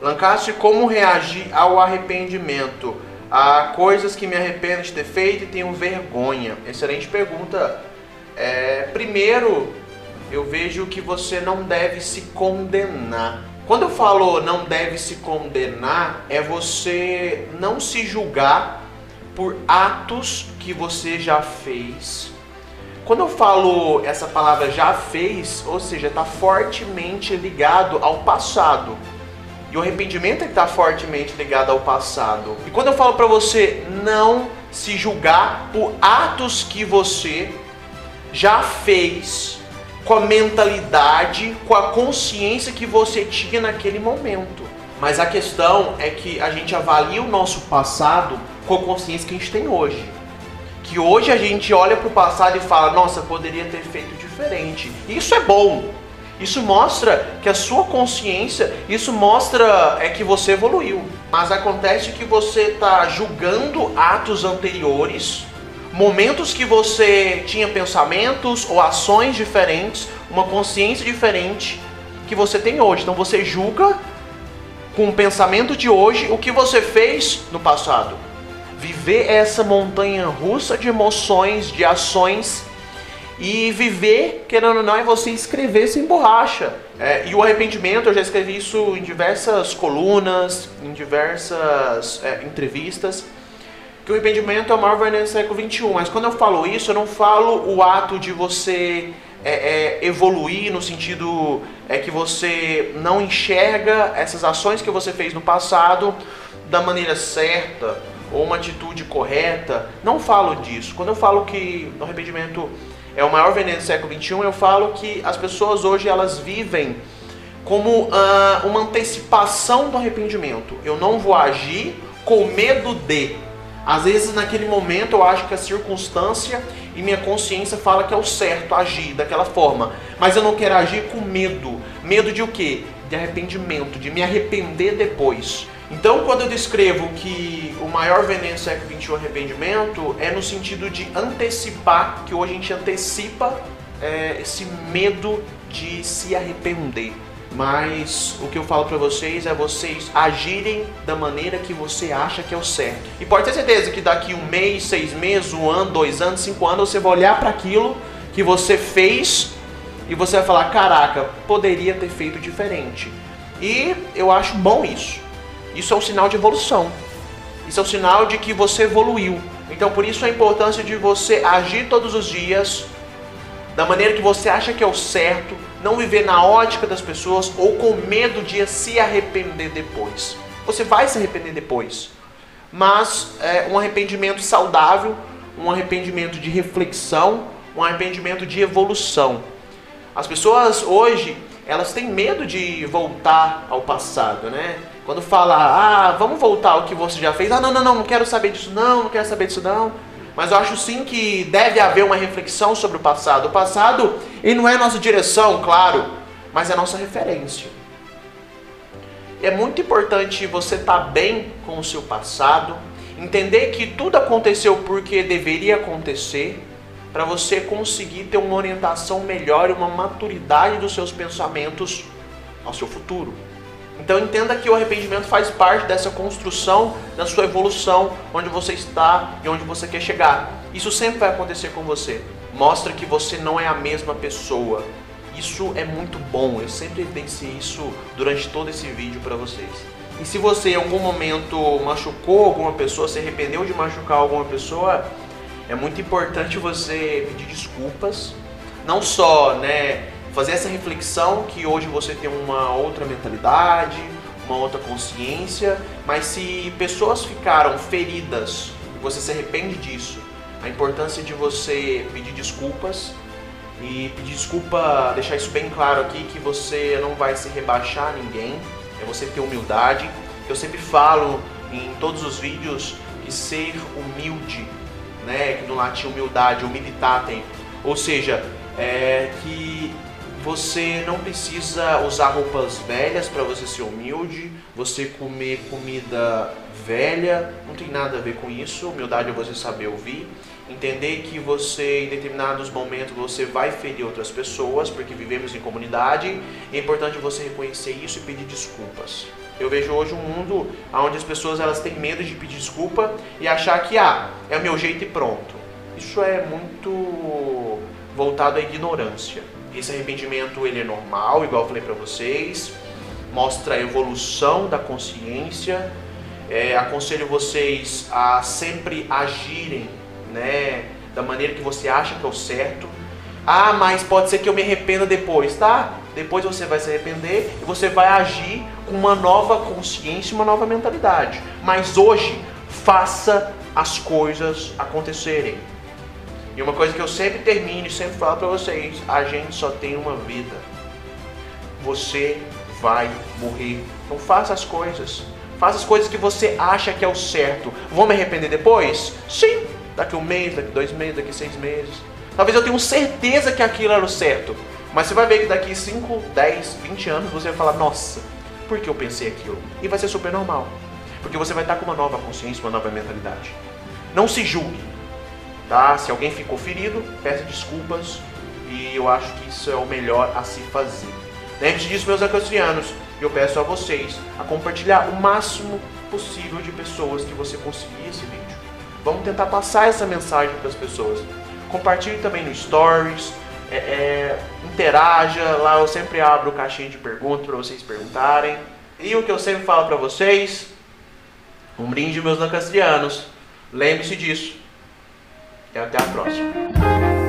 Lancaster, como reagir ao arrependimento? Há coisas que me arrependo de ter feito e tenho vergonha. Excelente pergunta. É, primeiro, eu vejo que você não deve se condenar. Quando eu falo não deve se condenar, é você não se julgar por atos que você já fez. Quando eu falo essa palavra já fez, ou seja, está fortemente ligado ao passado. E o arrependimento está fortemente ligado ao passado. E quando eu falo para você não se julgar por atos que você já fez, com a mentalidade, com a consciência que você tinha naquele momento. Mas a questão é que a gente avalia o nosso passado com a consciência que a gente tem hoje. Que hoje a gente olha para o passado e fala: nossa, poderia ter feito diferente. Isso é bom. Isso mostra que a sua consciência, isso mostra é que você evoluiu. Mas acontece que você está julgando atos anteriores momentos que você tinha pensamentos ou ações diferentes, uma consciência diferente que você tem hoje. Então você julga com o pensamento de hoje o que você fez no passado. Viver essa montanha russa de emoções, de ações e viver, querendo ou não, é você escrever sem borracha. É, e o arrependimento, eu já escrevi isso em diversas colunas, em diversas é, entrevistas que o arrependimento é o maior veneno do século XXI. Mas quando eu falo isso, eu não falo o ato de você é, é, evoluir no sentido é que você não enxerga essas ações que você fez no passado da maneira certa ou uma atitude correta. Não falo disso. Quando eu falo que o arrependimento é o maior veneno do século XXI, eu falo que as pessoas hoje elas vivem como uh, uma antecipação do arrependimento. Eu não vou agir com medo de. Às vezes, naquele momento, eu acho que a circunstância e minha consciência fala que é o certo agir daquela forma. Mas eu não quero agir com medo. Medo de o quê? De arrependimento, de me arrepender depois. Então, quando eu descrevo que o maior veneno do século XXI é arrependimento, é no sentido de antecipar, que hoje a gente antecipa é, esse medo de se arrepender. Mas o que eu falo para vocês é vocês agirem da maneira que você acha que é o certo. E pode ter certeza que daqui um mês, seis meses, um ano, dois anos, cinco anos, você vai olhar para aquilo que você fez e você vai falar: caraca, poderia ter feito diferente. E eu acho bom isso. Isso é um sinal de evolução. Isso é um sinal de que você evoluiu. Então, por isso a importância de você agir todos os dias da maneira que você acha que é o certo, não viver na ótica das pessoas ou com medo de se arrepender depois. Você vai se arrepender depois, mas é, um arrependimento saudável, um arrependimento de reflexão, um arrependimento de evolução. As pessoas hoje elas têm medo de voltar ao passado, né? Quando fala, ah, vamos voltar ao que você já fez, ah, não, não, não, não quero saber disso, não, não quero saber disso, não. Mas eu acho sim que deve haver uma reflexão sobre o passado. O passado, ele não é nossa direção, claro, mas é nossa referência. É muito importante você estar tá bem com o seu passado, entender que tudo aconteceu porque deveria acontecer, para você conseguir ter uma orientação melhor e uma maturidade dos seus pensamentos ao seu futuro. Então entenda que o arrependimento faz parte dessa construção da sua evolução, onde você está e onde você quer chegar. Isso sempre vai acontecer com você. Mostra que você não é a mesma pessoa. Isso é muito bom. Eu sempre evidenciei isso durante todo esse vídeo para vocês. E se você em algum momento machucou alguma pessoa, se arrependeu de machucar alguma pessoa, é muito importante você pedir desculpas. Não só, né, fazer essa reflexão que hoje você tem uma outra mentalidade, uma outra consciência, mas se pessoas ficaram feridas e você se arrepende disso, a importância de você pedir desculpas e pedir desculpa, deixar isso bem claro aqui que você não vai se rebaixar a ninguém, é você ter humildade. Eu sempre falo em todos os vídeos que ser humilde, né, que no latim humildade, humilitatem, ou seja, é que você não precisa usar roupas velhas para você ser humilde, você comer comida velha, não tem nada a ver com isso. Humildade é você saber ouvir, entender que você em determinados momentos você vai ferir outras pessoas, porque vivemos em comunidade. É importante você reconhecer isso e pedir desculpas. Eu vejo hoje um mundo onde as pessoas elas têm medo de pedir desculpa e achar que ah, é o meu jeito e pronto. Isso é muito voltado à ignorância. Esse arrependimento ele é normal, igual eu falei para vocês, mostra a evolução da consciência. É, aconselho vocês a sempre agirem, né, da maneira que você acha que é o certo. Ah, mas pode ser que eu me arrependa depois, tá? Depois você vai se arrepender e você vai agir com uma nova consciência, uma nova mentalidade. Mas hoje, faça as coisas acontecerem. E uma coisa que eu sempre termino e sempre falo para vocês: a gente só tem uma vida. Você vai morrer. Então faça as coisas. Faça as coisas que você acha que é o certo. Vou me arrepender depois? Sim. Daqui um mês, daqui dois meses, daqui seis meses. Talvez eu tenha certeza que aquilo era o certo. Mas você vai ver que daqui 5, 10, 20 anos você vai falar, nossa, por que eu pensei aquilo? E vai ser super normal. Porque você vai estar com uma nova consciência, uma nova mentalidade. Não se julgue. Tá? Se alguém ficou ferido, peça desculpas. E eu acho que isso é o melhor a se fazer. Lembre-se disso, meus ancastrianos. E eu peço a vocês a compartilhar o máximo possível de pessoas que você conseguir esse vídeo. Vamos tentar passar essa mensagem para as pessoas. Compartilhe também no Stories, é, é, interaja, lá eu sempre abro caixinha de perguntas para vocês perguntarem. E o que eu sempre falo para vocês, um brinde meus lancastrianos. Lembre-se disso. E até a próxima.